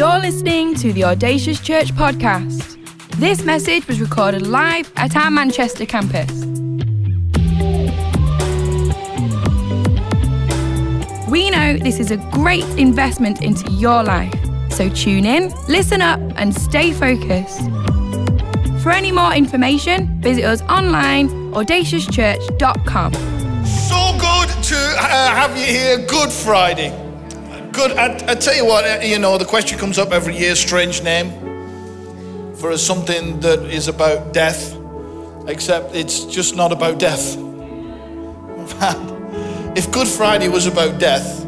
You're listening to the Audacious Church podcast. This message was recorded live at our Manchester campus. We know this is a great investment into your life, so tune in, listen up, and stay focused. For any more information, visit us online, audaciouschurch.com. So good to uh, have you here, Good Friday. Good. I, I tell you what, uh, you know, the question comes up every year strange name for something that is about death, except it's just not about death. If Good Friday was about death,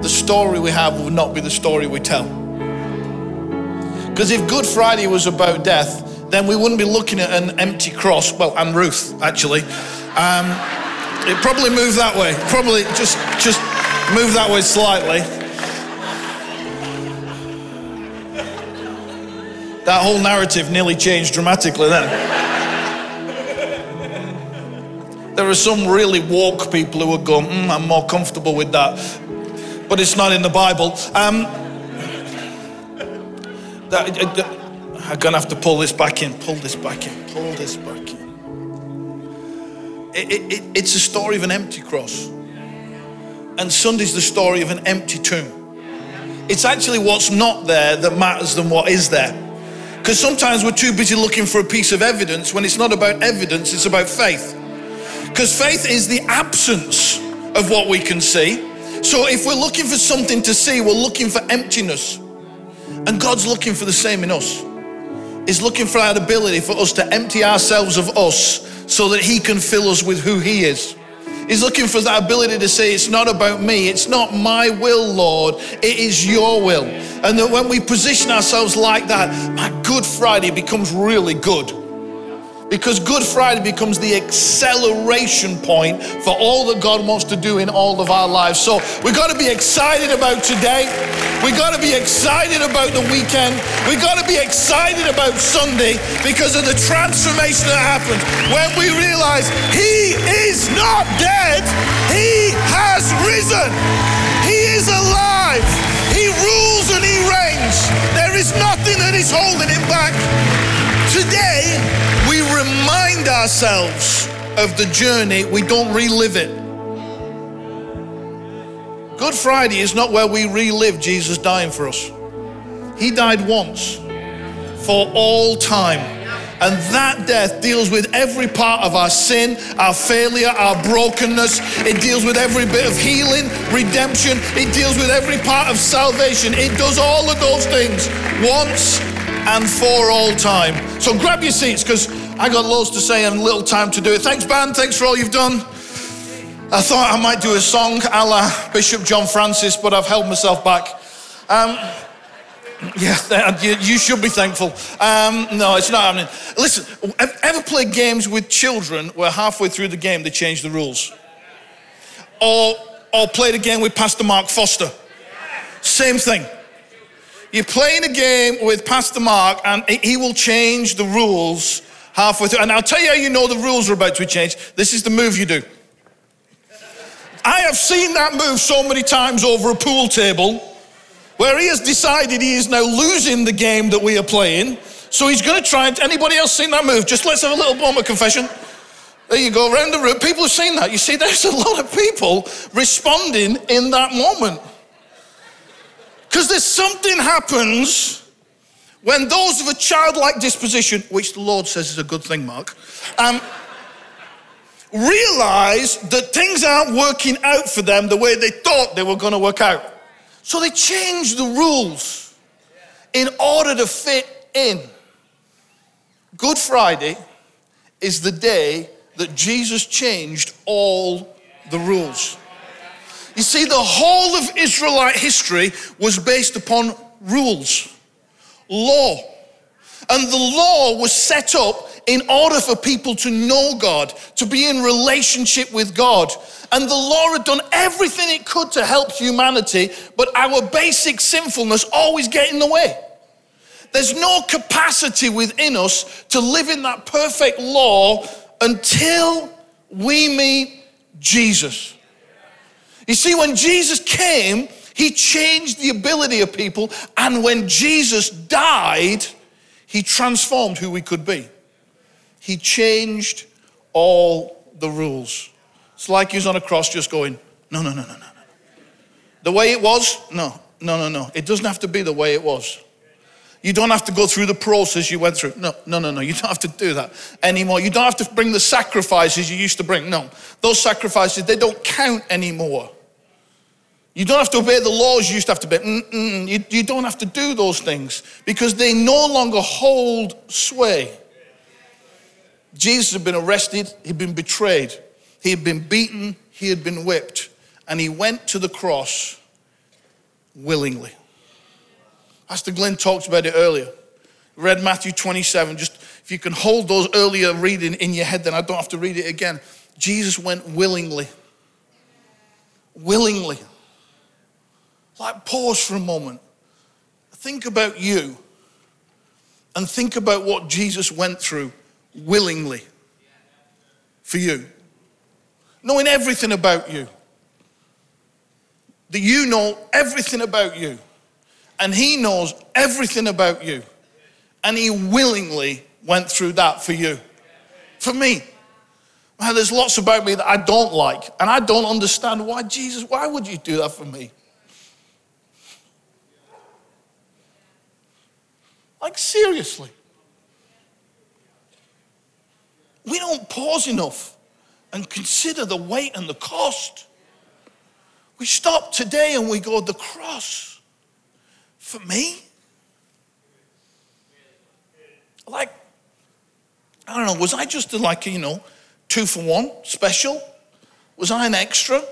the story we have would not be the story we tell. Because if Good Friday was about death, then we wouldn't be looking at an empty cross. Well, and Ruth, actually. Um, it probably moved that way. Probably just just move that way slightly. That whole narrative nearly changed dramatically then. There are some really woke people who would go, mm, I'm more comfortable with that. But it's not in the Bible. Um, that, uh, that, I'm gonna have to pull this back in, pull this back in, pull this back in. It, it, it, it's a story of an empty cross. And Sunday's the story of an empty tomb. It's actually what's not there that matters than what is there. Because sometimes we're too busy looking for a piece of evidence when it's not about evidence, it's about faith. Because faith is the absence of what we can see. So if we're looking for something to see, we're looking for emptiness. And God's looking for the same in us. He's looking for our ability for us to empty ourselves of us so that He can fill us with who He is. He's looking for that ability to say, It's not about me, it's not my will, Lord, it is your will. And that when we position ourselves like that, my Good Friday becomes really good. Because Good Friday becomes the acceleration point for all that God wants to do in all of our lives. So we've got to be excited about today. We've got to be excited about the weekend. We've got to be excited about Sunday because of the transformation that happens when we realize He is not dead, He has risen. He is alive. He rules and He reigns. There is nothing that is holding Him back. Today, remind ourselves of the journey, we don't relive it. Good Friday is not where we relive Jesus dying for us. He died once for all time. And that death deals with every part of our sin, our failure, our brokenness. It deals with every bit of healing, redemption. It deals with every part of salvation. It does all of those things once and for all time. So grab your seats because I got loads to say and little time to do it. Thanks, band. Thanks for all you've done. I thought I might do a song a la Bishop John Francis, but I've held myself back. Um, yeah, you should be thankful. Um, no, it's not happening. Listen, ever played games with children where halfway through the game they change the rules? Or, or played a game with Pastor Mark Foster? Same thing. You're playing a game with Pastor Mark, and he will change the rules halfway through. And I'll tell you how you know the rules are about to be changed. This is the move you do. I have seen that move so many times over a pool table where he has decided he is now losing the game that we are playing. So he's going to try and. Anybody else seen that move? Just let's have a little moment confession. There you go, around the room. People have seen that. You see, there's a lot of people responding in that moment. Because there's something happens when those of a childlike disposition, which the Lord says is a good thing, Mark, um, realize that things aren't working out for them the way they thought they were going to work out. So they change the rules in order to fit in. Good Friday is the day that Jesus changed all the rules. You see, the whole of Israelite history was based upon rules, law. And the law was set up in order for people to know God, to be in relationship with God. And the law had done everything it could to help humanity, but our basic sinfulness always get in the way. There's no capacity within us to live in that perfect law until we meet Jesus. You see, when Jesus came, He changed the ability of people. And when Jesus died, he transformed who we could be. He changed all the rules. It's like he was on a cross just going, no, no, no, no, no. The way it was, no, no, no, no. It doesn't have to be the way it was. You don't have to go through the process you went through. No, no, no, no. You don't have to do that anymore. You don't have to bring the sacrifices you used to bring. No, those sacrifices, they don't count anymore. You don't have to obey the laws you used to have to obey. Mm, mm, mm. You, you don't have to do those things because they no longer hold sway. Jesus had been arrested, he'd been betrayed, he had been beaten, he had been whipped, and he went to the cross willingly. Pastor Glenn talked about it earlier. Read Matthew 27. Just if you can hold those earlier reading in your head, then I don't have to read it again. Jesus went willingly. Willingly. Like, pause for a moment. Think about you and think about what Jesus went through willingly for you. Knowing everything about you. That you know everything about you and He knows everything about you. And He willingly went through that for you. For me. Well, there's lots about me that I don't like, and I don't understand why, Jesus, why would you do that for me? Like, seriously. We don't pause enough and consider the weight and the cost. We stop today and we go, the cross for me? Like, I don't know, was I just like, you know, two for one special? Was I an extra?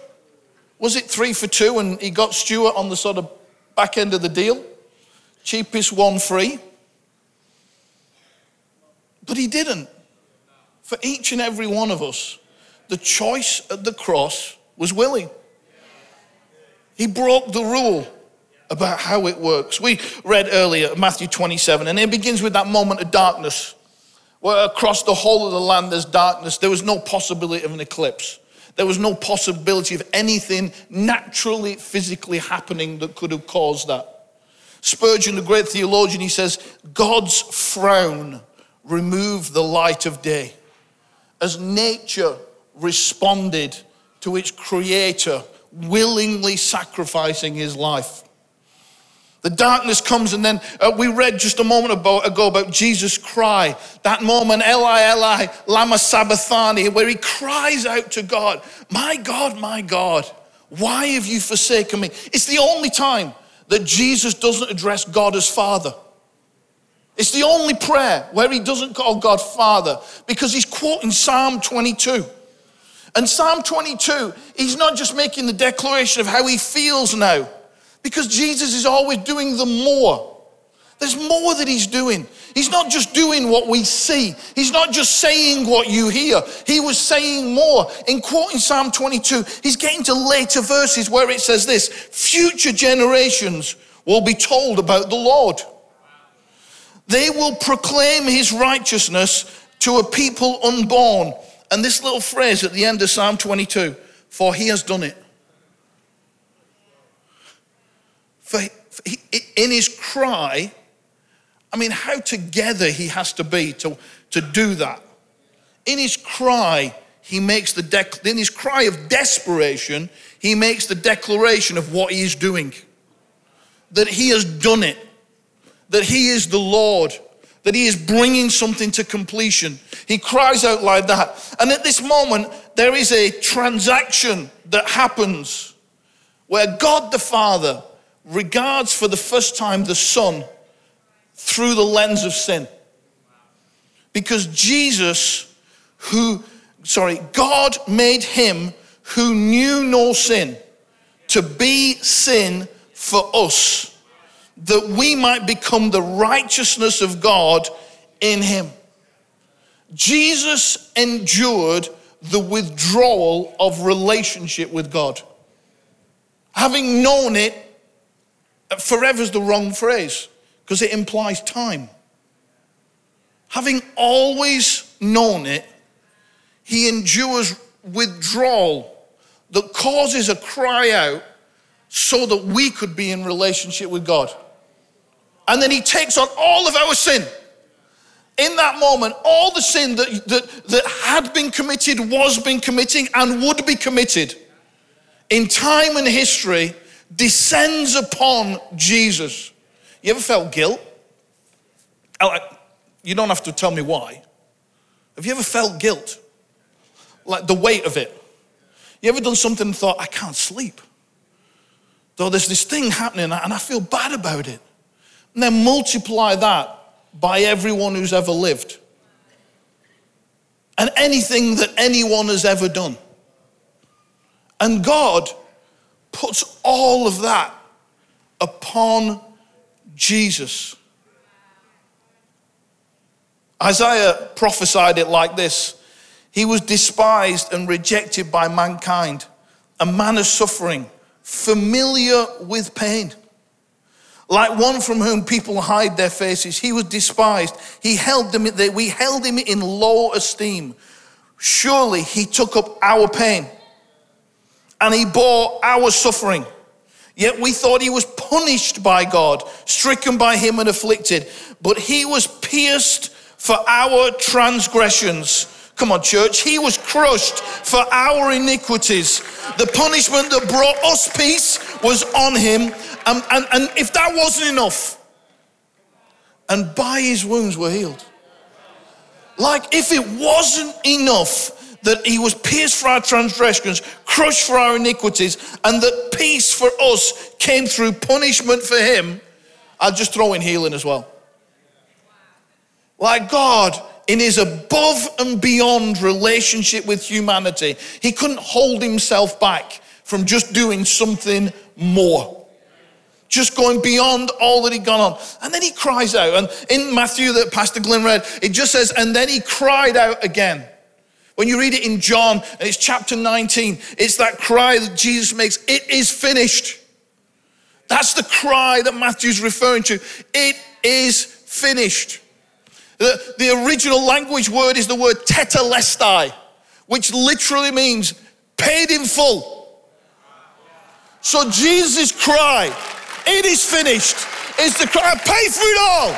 Was it three for two and he got Stuart on the sort of back end of the deal? Cheapest one free? But he didn't. For each and every one of us, the choice at the cross was willing. He broke the rule about how it works. We read earlier Matthew 27, and it begins with that moment of darkness where across the whole of the land there's darkness. There was no possibility of an eclipse. There was no possibility of anything naturally, physically happening that could have caused that. Spurgeon, the great theologian, he says, God's frown removed the light of day. As nature responded to its creator, willingly sacrificing his life. The darkness comes, and then uh, we read just a moment ago about Jesus' cry. That moment, Eli, Eli, Lama Sabachthani, where he cries out to God, My God, my God, why have you forsaken me? It's the only time that Jesus doesn't address God as Father. It's the only prayer where he doesn't call God Father because he's quoting Psalm 22. And Psalm 22, he's not just making the declaration of how he feels now. Because Jesus is always doing the more. There's more that he's doing. He's not just doing what we see. He's not just saying what you hear. He was saying more. In quoting Psalm 22, he's getting to later verses where it says this future generations will be told about the Lord. They will proclaim his righteousness to a people unborn. And this little phrase at the end of Psalm 22 for he has done it. For, he, in his cry, I mean, how together he has to be to, to do that. In his cry, he makes the dec- in his cry of desperation, he makes the declaration of what he is doing. That he has done it. That he is the Lord. That he is bringing something to completion. He cries out like that. And at this moment, there is a transaction that happens where God the Father regards for the first time the Son through the lens of sin. Because Jesus, who, sorry, God made him who knew no sin to be sin for us, that we might become the righteousness of God in him. Jesus endured the withdrawal of relationship with God. Having known it Forever is the wrong phrase because it implies time. Having always known it, he endures withdrawal that causes a cry out so that we could be in relationship with God. And then he takes on all of our sin. In that moment, all the sin that, that, that had been committed, was being committing, and would be committed in time and history descends upon Jesus. You ever felt guilt? Oh, you don't have to tell me why. Have you ever felt guilt? Like the weight of it. You ever done something and thought, I can't sleep? Though there's this thing happening and I feel bad about it. And then multiply that by everyone who's ever lived. And anything that anyone has ever done. And God puts all of that upon Jesus. Isaiah prophesied it like this He was despised and rejected by mankind, a man of suffering, familiar with pain. Like one from whom people hide their faces, he was despised. He held them, we held him in low esteem. Surely he took up our pain and he bore our suffering. Yet we thought he was punished by God, stricken by him and afflicted. But he was pierced for our transgressions. Come on, church. He was crushed for our iniquities. The punishment that brought us peace was on him. And, and, and if that wasn't enough, and by his wounds were healed. Like if it wasn't enough that he was pierced for our transgressions, crushed for our iniquities, and that peace for us came through punishment for him, I'll just throw in healing as well. Like God, in his above and beyond relationship with humanity, he couldn't hold himself back from just doing something more just going beyond all that he'd gone on. And then he cries out. And in Matthew that Pastor Glenn read, it just says, and then he cried out again. When you read it in John, and it's chapter 19, it's that cry that Jesus makes, it is finished. That's the cry that Matthew's referring to. It is finished. The, the original language word is the word tetelestai, which literally means paid in full. So Jesus' cry, it is finished, is the I paid for it all.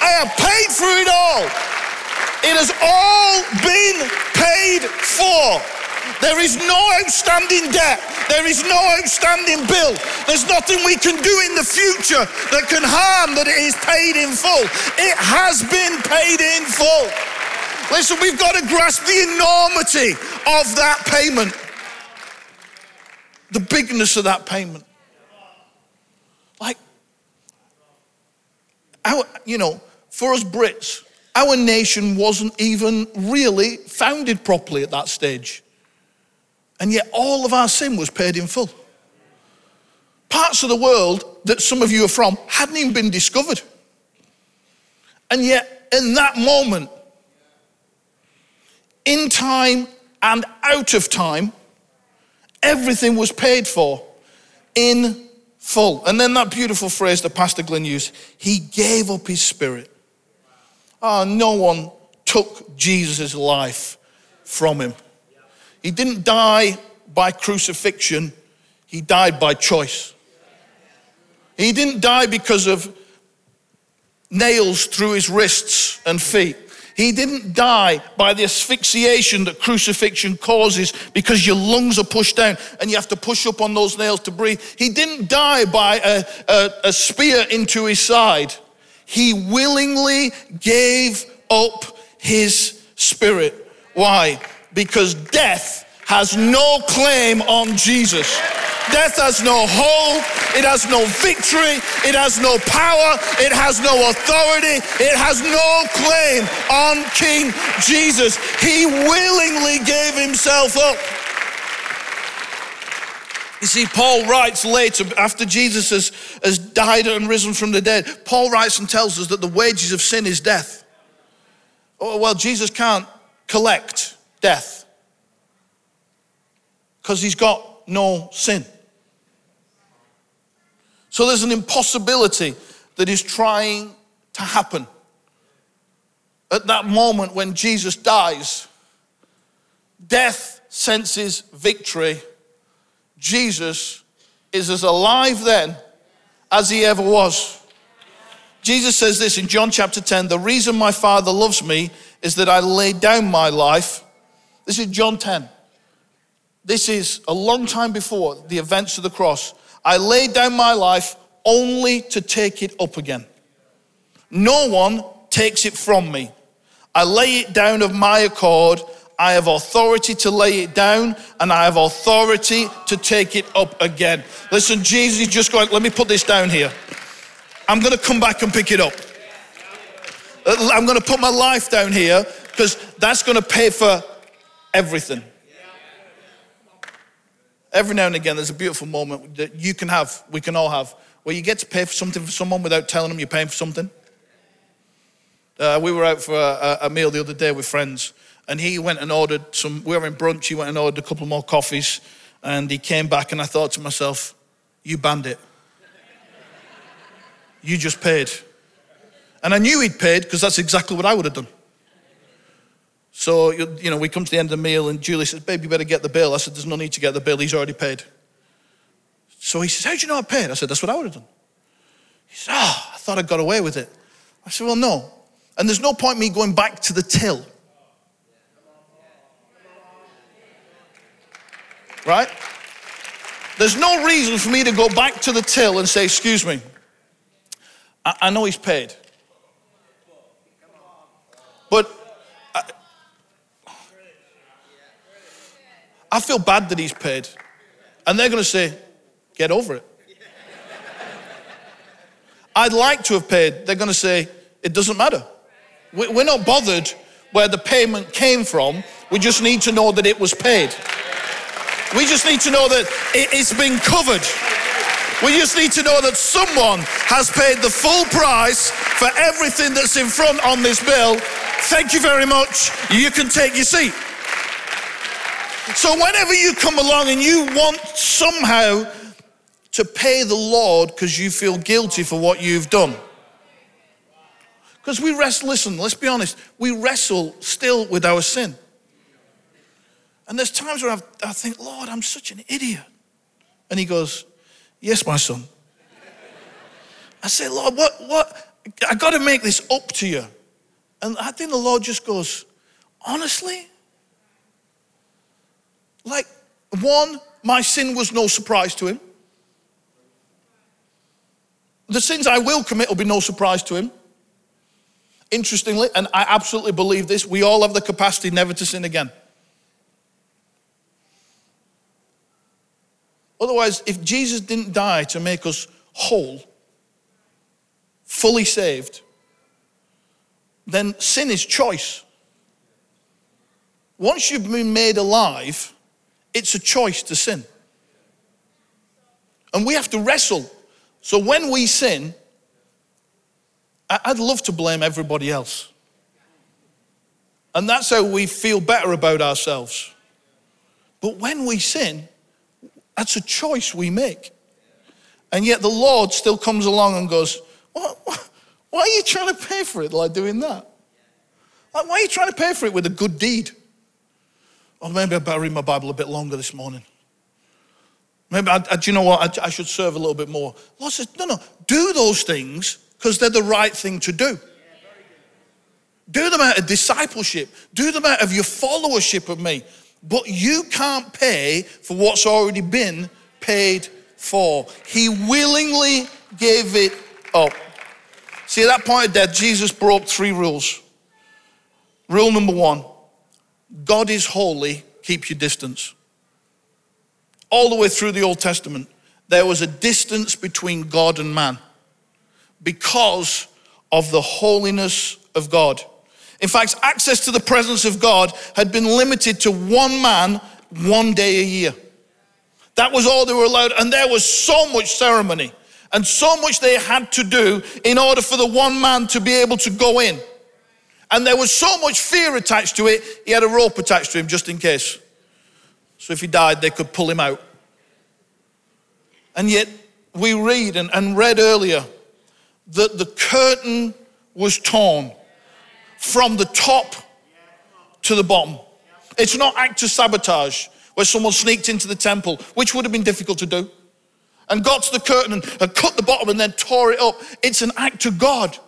I have paid for it all. It has all been paid for. There is no outstanding debt. There is no outstanding bill. There's nothing we can do in the future that can harm that it is paid in full. It has been paid in full. Listen, we've got to grasp the enormity of that payment, the bigness of that payment. Our, you know, for us Brits, our nation wasn't even really founded properly at that stage. And yet, all of our sin was paid in full. Parts of the world that some of you are from hadn't even been discovered. And yet, in that moment, in time and out of time, everything was paid for in full. And then that beautiful phrase that Pastor Glenn used He gave up His spirit Oh, no one took Jesus' life from him. He didn't die by crucifixion, he died by choice. He didn't die because of nails through his wrists and feet. He didn't die by the asphyxiation that crucifixion causes because your lungs are pushed down and you have to push up on those nails to breathe. He didn't die by a, a, a spear into his side. He willingly gave up his spirit. Why? Because death has no claim on Jesus. Death has no hold, it has no victory, it has no power, it has no authority, it has no claim on King Jesus. He willingly gave himself up. You see, Paul writes later, after Jesus has, has died and risen from the dead, Paul writes and tells us that the wages of sin is death. Oh, well, Jesus can't collect death because he's got no sin. So there's an impossibility that is trying to happen. At that moment when Jesus dies, death senses victory Jesus is as alive then as he ever was. Jesus says this in John chapter 10 the reason my Father loves me is that I lay down my life. This is John 10. This is a long time before the events of the cross. I laid down my life only to take it up again. No one takes it from me. I lay it down of my accord. I have authority to lay it down and I have authority to take it up again. Listen, Jesus is just going, let me put this down here. I'm going to come back and pick it up. I'm going to put my life down here because that's going to pay for everything. Every now and again, there's a beautiful moment that you can have, we can all have, where you get to pay for something for someone without telling them you're paying for something. Uh, we were out for a, a, meal the other day with friends, and he went and ordered some. We were in brunch. He went and ordered a couple more coffees, and he came back, and I thought to myself, "You bandit! You just paid." And I knew he'd paid because that's exactly what I would have done. So, you know, we come to the end of the meal and Julie says, Babe, you better get the bill. I said, There's no need to get the bill. He's already paid. So he says, How'd you know I paid? I said, That's what I would have done. He said, Oh, ah, I thought I got away with it. I said, Well, no. And there's no point me going back to the till. Right? There's no reason for me to go back to the till and say, Excuse me, I, I know he's paid. But I feel bad that he's paid. And they're going to say, get over it. I'd like to have paid. They're going to say, it doesn't matter. We're not bothered where the payment came from. We just need to know that it was paid. We just need to know that it's been covered. We just need to know that someone has paid the full price for everything that's in front on this bill. Thank you very much. You can take your seat. So, whenever you come along and you want somehow to pay the Lord because you feel guilty for what you've done, because we wrestle, listen, let's be honest, we wrestle still with our sin. And there's times where I've, I think, Lord, I'm such an idiot. And He goes, Yes, my son. I say, Lord, what, what? I got to make this up to you. And I think the Lord just goes, Honestly? Like, one, my sin was no surprise to him. The sins I will commit will be no surprise to him. Interestingly, and I absolutely believe this, we all have the capacity never to sin again. Otherwise, if Jesus didn't die to make us whole, fully saved, then sin is choice. Once you've been made alive, it's a choice to sin. And we have to wrestle. So when we sin, I'd love to blame everybody else. And that's how we feel better about ourselves. But when we sin, that's a choice we make. And yet the Lord still comes along and goes, what, Why are you trying to pay for it like doing that? Like, why are you trying to pay for it with a good deed? Oh, maybe I better read my Bible a bit longer this morning. Maybe, I, I, do you know what? I, I should serve a little bit more. Lord says, no, no, do those things because they're the right thing to do. Do them out of discipleship. Do them out of your followership of me. But you can't pay for what's already been paid for. He willingly gave it up. See, at that point of death, Jesus broke three rules. Rule number one God is holy, keep your distance. All the way through the Old Testament, there was a distance between God and man because of the holiness of God. In fact, access to the presence of God had been limited to one man one day a year. That was all they were allowed, and there was so much ceremony and so much they had to do in order for the one man to be able to go in. And there was so much fear attached to it, he had a rope attached to him just in case. So if he died, they could pull him out. And yet, we read and, and read earlier that the curtain was torn from the top to the bottom. It's not act of sabotage where someone sneaked into the temple, which would have been difficult to do. and got to the curtain and, and cut the bottom and then tore it up. It's an act of God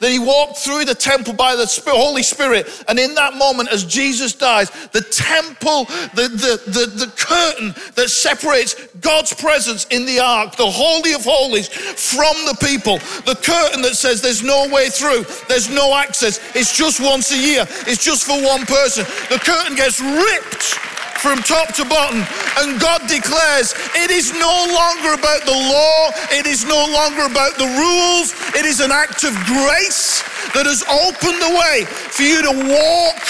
that he walked through the temple by the Holy Spirit. And in that moment, as Jesus dies, the temple, the, the, the, the curtain that separates God's presence in the ark, the Holy of Holies, from the people, the curtain that says there's no way through, there's no access, it's just once a year, it's just for one person. The curtain gets ripped from top to bottom. And God declares it is no longer about the law, it is no longer about the rules, it is an act of grace that has opened the way for you to walk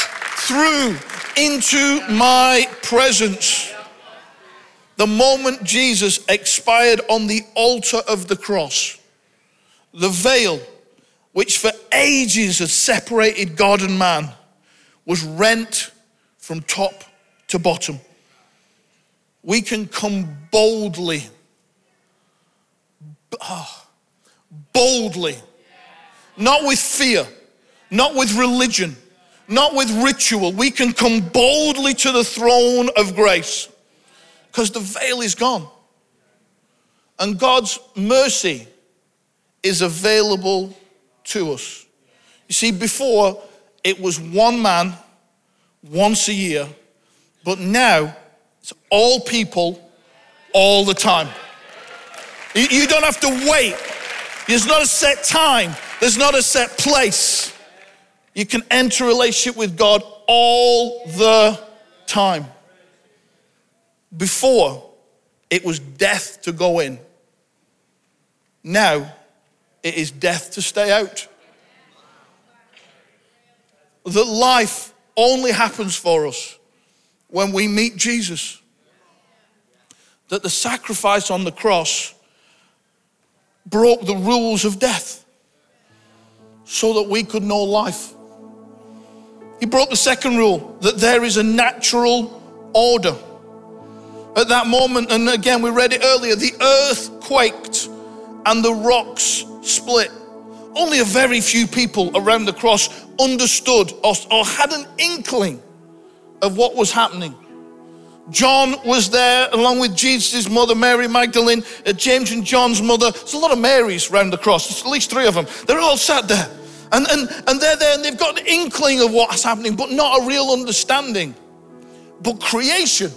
through into my presence. The moment Jesus expired on the altar of the cross, the veil, which for ages had separated God and man, was rent from top to bottom. We can come boldly, oh, boldly, not with fear, not with religion, not with ritual. We can come boldly to the throne of grace because the veil is gone. And God's mercy is available to us. You see, before it was one man once a year but now it's all people all the time. You don't have to wait. There's not a set time, there's not a set place. You can enter a relationship with God all the time. Before, it was death to go in. Now, it is death to stay out. That life only happens for us when we meet Jesus. That the sacrifice on the cross broke the rules of death so that we could know life. He broke the second rule that there is a natural order. At that moment, and again, we read it earlier, the earth quaked and the rocks split. Only a very few people around the cross understood or, or had an inkling of what was happening. John was there along with Jesus' mother, Mary Magdalene, uh, James and John's mother. There's a lot of Marys around the cross, There's at least three of them. They're all sat there. And, and, and they're there and they've got an inkling of what's happening, but not a real understanding. But creation,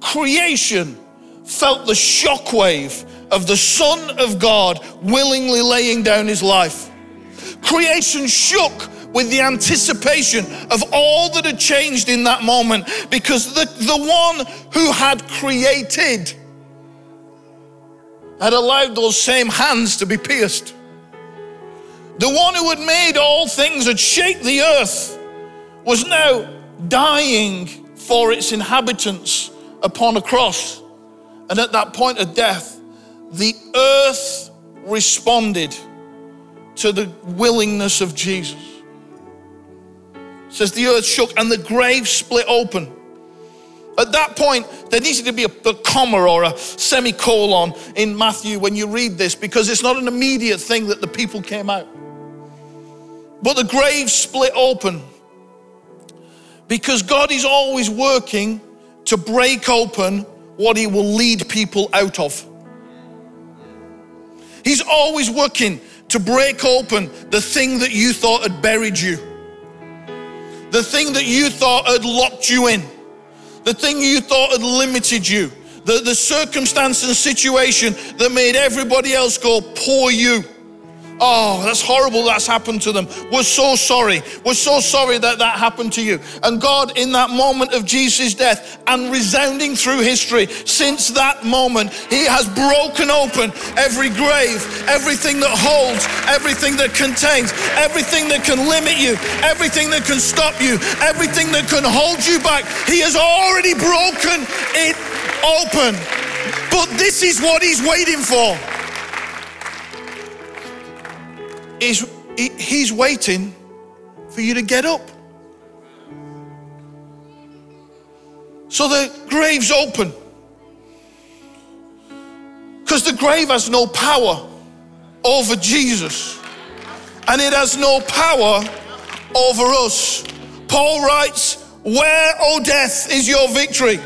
creation felt the shockwave of the Son of God willingly laying down his life. Creation shook with the anticipation of all that had changed in that moment because the, the one who had created had allowed those same hands to be pierced. The one who had made all things, had shaped the earth, was now dying for its inhabitants upon a cross. And at that point of death, the earth responded to the willingness of Jesus says the earth shook and the grave split open. At that point, there needs to be a, a, comma or a semicolon in Matthew when you read this because it's not an immediate thing that the people came out. But the grave split open because God is always working to break open what He will lead people out of. He's always working to break open the thing that you thought had buried you the thing that you thought had locked you in, the thing you thought had limited you, the, the circumstance and situation that made everybody else go, poor you. Oh, that's horrible that's happened to them. We're so sorry. We're so sorry that that happened to you. And God, in that moment of Jesus' death and resounding through history, since that moment, He has broken open every grave, everything that holds, everything that contains, everything that can limit you, everything that can stop you, everything that can hold you back. He has already broken it open. But this is what He's waiting for. Is he's waiting for you to get up. So the grave's open. Because the grave has no power over Jesus, and it has no power over us. Paul writes, Where, O death, is your victory?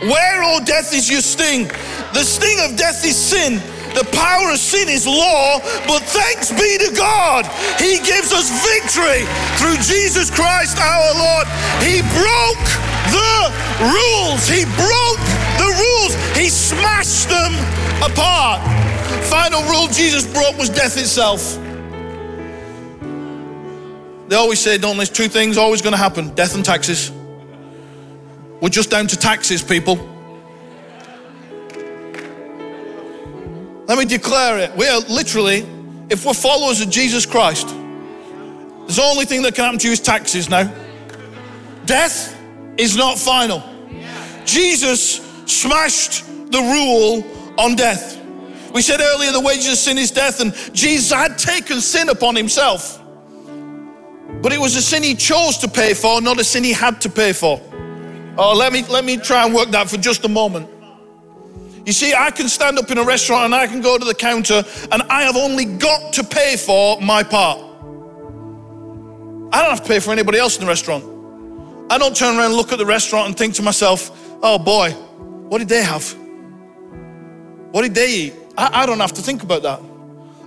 Where, O death, is your sting? The sting of death is sin. The power of sin is law, but thanks be to God, He gives us victory through Jesus Christ our Lord. He broke the rules. He broke the rules. He smashed them apart. Final rule Jesus broke was death itself. They always say, don't there's two things always going to happen death and taxes. We're just down to taxes, people. Let me declare it. We are literally, if we're followers of Jesus Christ, the only thing that can happen to you is taxes now. Death is not final. Jesus smashed the rule on death. We said earlier the wages of sin is death, and Jesus had taken sin upon himself. But it was a sin he chose to pay for, not a sin he had to pay for. Oh, let me let me try and work that for just a moment. You see, I can stand up in a restaurant and I can go to the counter and I have only got to pay for my part. I don't have to pay for anybody else in the restaurant. I don't turn around and look at the restaurant and think to myself, oh boy, what did they have? What did they eat? I, I don't have to think about that.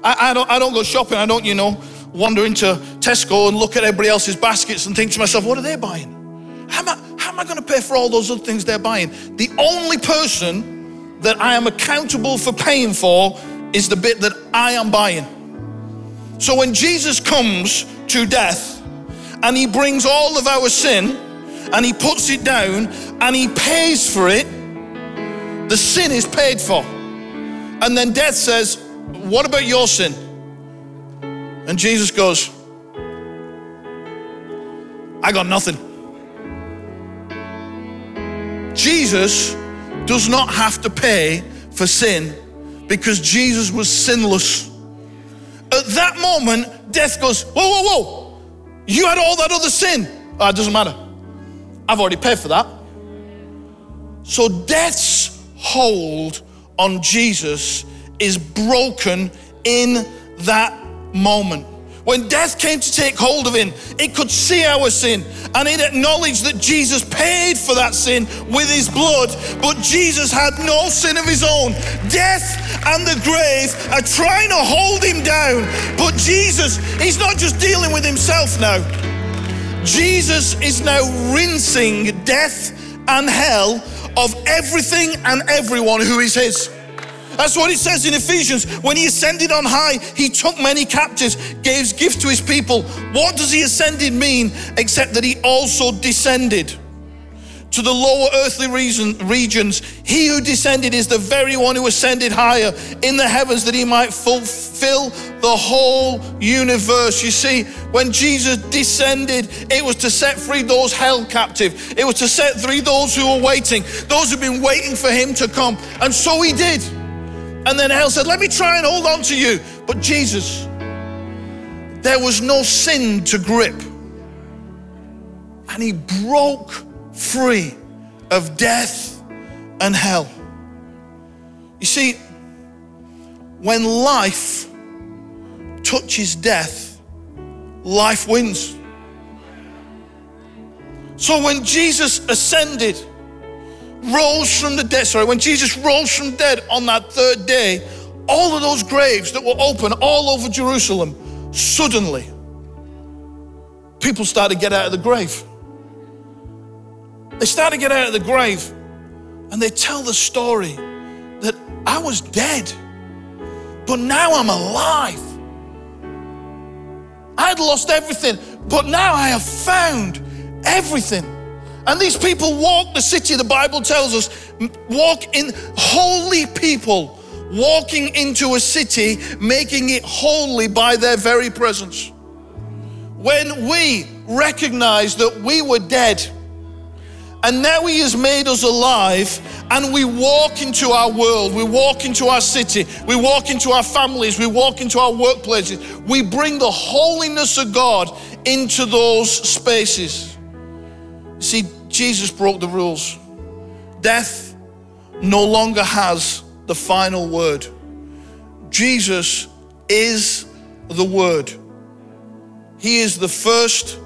I, I, don't, I don't go shopping. I don't, you know, wander into Tesco and look at everybody else's baskets and think to myself, what are they buying? How am I, how am I going to pay for all those other things they're buying? The only person that I am accountable for paying for is the bit that I am buying. So when Jesus comes to death and he brings all of our sin and he puts it down and he pays for it, the sin is paid for. And then death says, What about your sin? And Jesus goes, I got nothing. Jesus does not have to pay for sin because Jesus was sinless. At that moment, death goes, Whoa, whoa, whoa, you had all that other sin. Oh, it doesn't matter. I've already paid for that. So death's hold on Jesus is broken in that moment. When death came to take hold of him, it could see our sin and it acknowledged that Jesus paid for that sin with his blood, but Jesus had no sin of his own. Death and the grave are trying to hold him down, but Jesus, he's not just dealing with himself now. Jesus is now rinsing death and hell of everything and everyone who is his. That's what it says in Ephesians. When he ascended on high, he took many captives, gave gifts to his people. What does he ascended mean except that he also descended? to the lower earthly reason, regions. He who descended is the very one who ascended higher in the heavens that he might fulfill the whole universe. You see, when Jesus descended, it was to set free those held captive, it was to set free those who were waiting, those who've been waiting for him to come. And so he did. And then hell said, Let me try and hold on to you. But Jesus, there was no sin to grip. And he broke free of death and hell. You see, when life touches death, life wins. So when Jesus ascended, rose from the dead, sorry, when Jesus rose from dead on that third day, all of those graves that were open all over Jerusalem, suddenly, people started to get out of the grave. They started to get out of the grave and they tell the story that I was dead, but now I'm alive. I had lost everything, but now I have found everything. And these people walk the city, the Bible tells us, walk in holy people, walking into a city, making it holy by their very presence. When we recognize that we were dead, and now He has made us alive, and we walk into our world, we walk into our city, we walk into our families, we walk into our workplaces. We bring the holiness of God into those spaces. See, Jesus broke the rules. Death no longer has the final word. Jesus is the word. He is the first,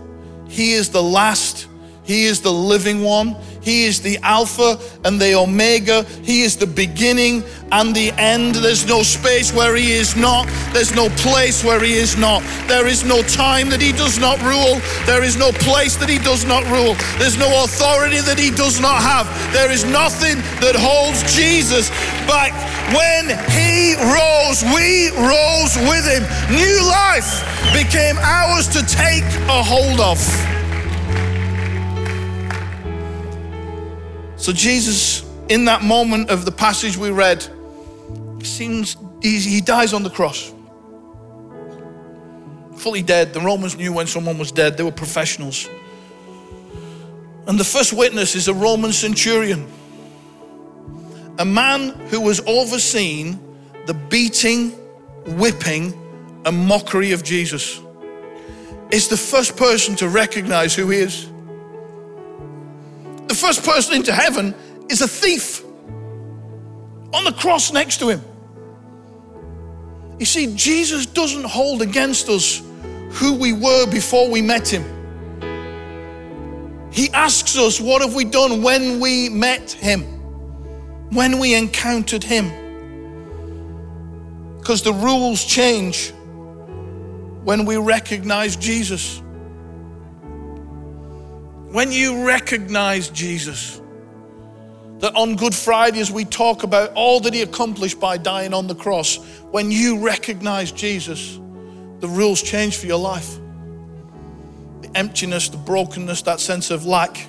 He is the last, He is the living one, He is the Alpha and the Omega. He is the beginning and the end. There's no space where He is not. There's no place where He is not. There is no time that He does not rule. There is no place that He does not rule. There's no authority that He does not have. There is nothing that holds Jesus back. When He rose, we rose with Him. New life became ours to take a hold of. So, Jesus, in that moment of the passage we read, seems he dies on the cross. Fully dead. The Romans knew when someone was dead, they were professionals. And the first witness is a Roman centurion, a man who was overseen the beating, whipping, and mockery of Jesus. Is the first person to recognize who he is. The first person into heaven is a thief on the cross next to him. You see, Jesus doesn't hold against us who we were before we met him. He asks us, What have we done when we met him? When we encountered him? Because the rules change when we recognize Jesus. When you recognize Jesus, that on Good Friday, as we talk about all that He accomplished by dying on the cross, when you recognize Jesus, the rules change for your life. The emptiness, the brokenness, that sense of lack,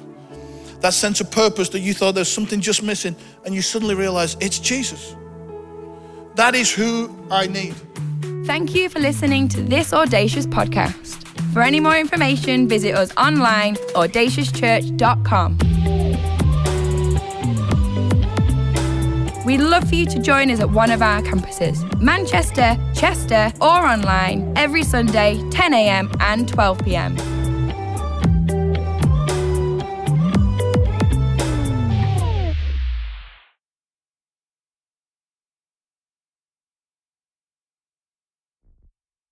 that sense of purpose that you thought there's something just missing, and you suddenly realize it's Jesus. That is who I need. Thank you for listening to this Audacious podcast. For any more information, visit us online, at audaciouschurch.com. We'd love for you to join us at one of our campuses Manchester, Chester, or online every Sunday, 10am and 12pm.